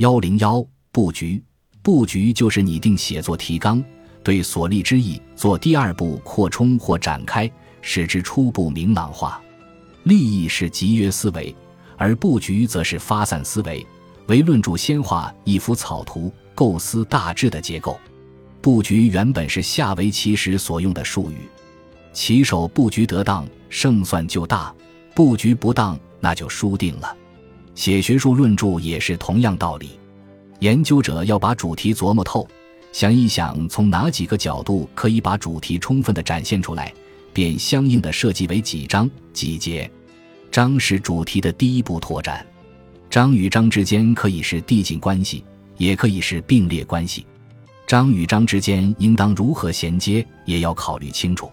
幺零幺布局，布局就是拟定写作提纲，对所立之意做第二步扩充或展开，使之初步明朗化。立意是集约思维，而布局则是发散思维，为论著先画一幅草图，构思大致的结构。布局原本是下围棋时所用的术语，棋手布局得当，胜算就大；布局不当，那就输定了。写学术论著也是同样道理，研究者要把主题琢磨透，想一想从哪几个角度可以把主题充分的展现出来，便相应的设计为几章几节。章是主题的第一步拓展，章与章之间可以是递进关系，也可以是并列关系。章与章之间应当如何衔接，也要考虑清楚。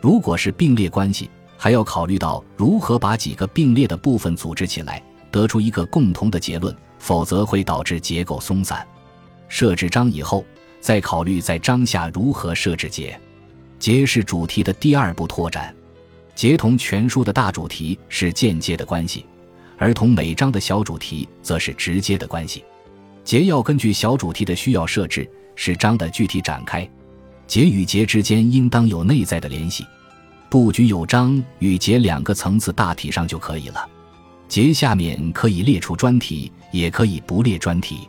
如果是并列关系，还要考虑到如何把几个并列的部分组织起来。得出一个共同的结论，否则会导致结构松散。设置章以后，再考虑在章下如何设置节。节是主题的第二步拓展，节同全书的大主题是间接的关系，而同每章的小主题则是直接的关系。节要根据小主题的需要设置，使章的具体展开。节与节之间应当有内在的联系。布局有章与节两个层次，大体上就可以了。节下面可以列出专题，也可以不列专题，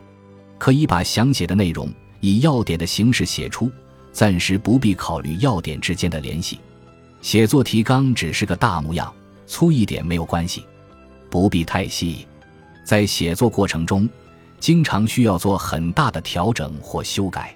可以把详写的内容以要点的形式写出，暂时不必考虑要点之间的联系。写作提纲只是个大模样，粗一点没有关系，不必太细。在写作过程中，经常需要做很大的调整或修改。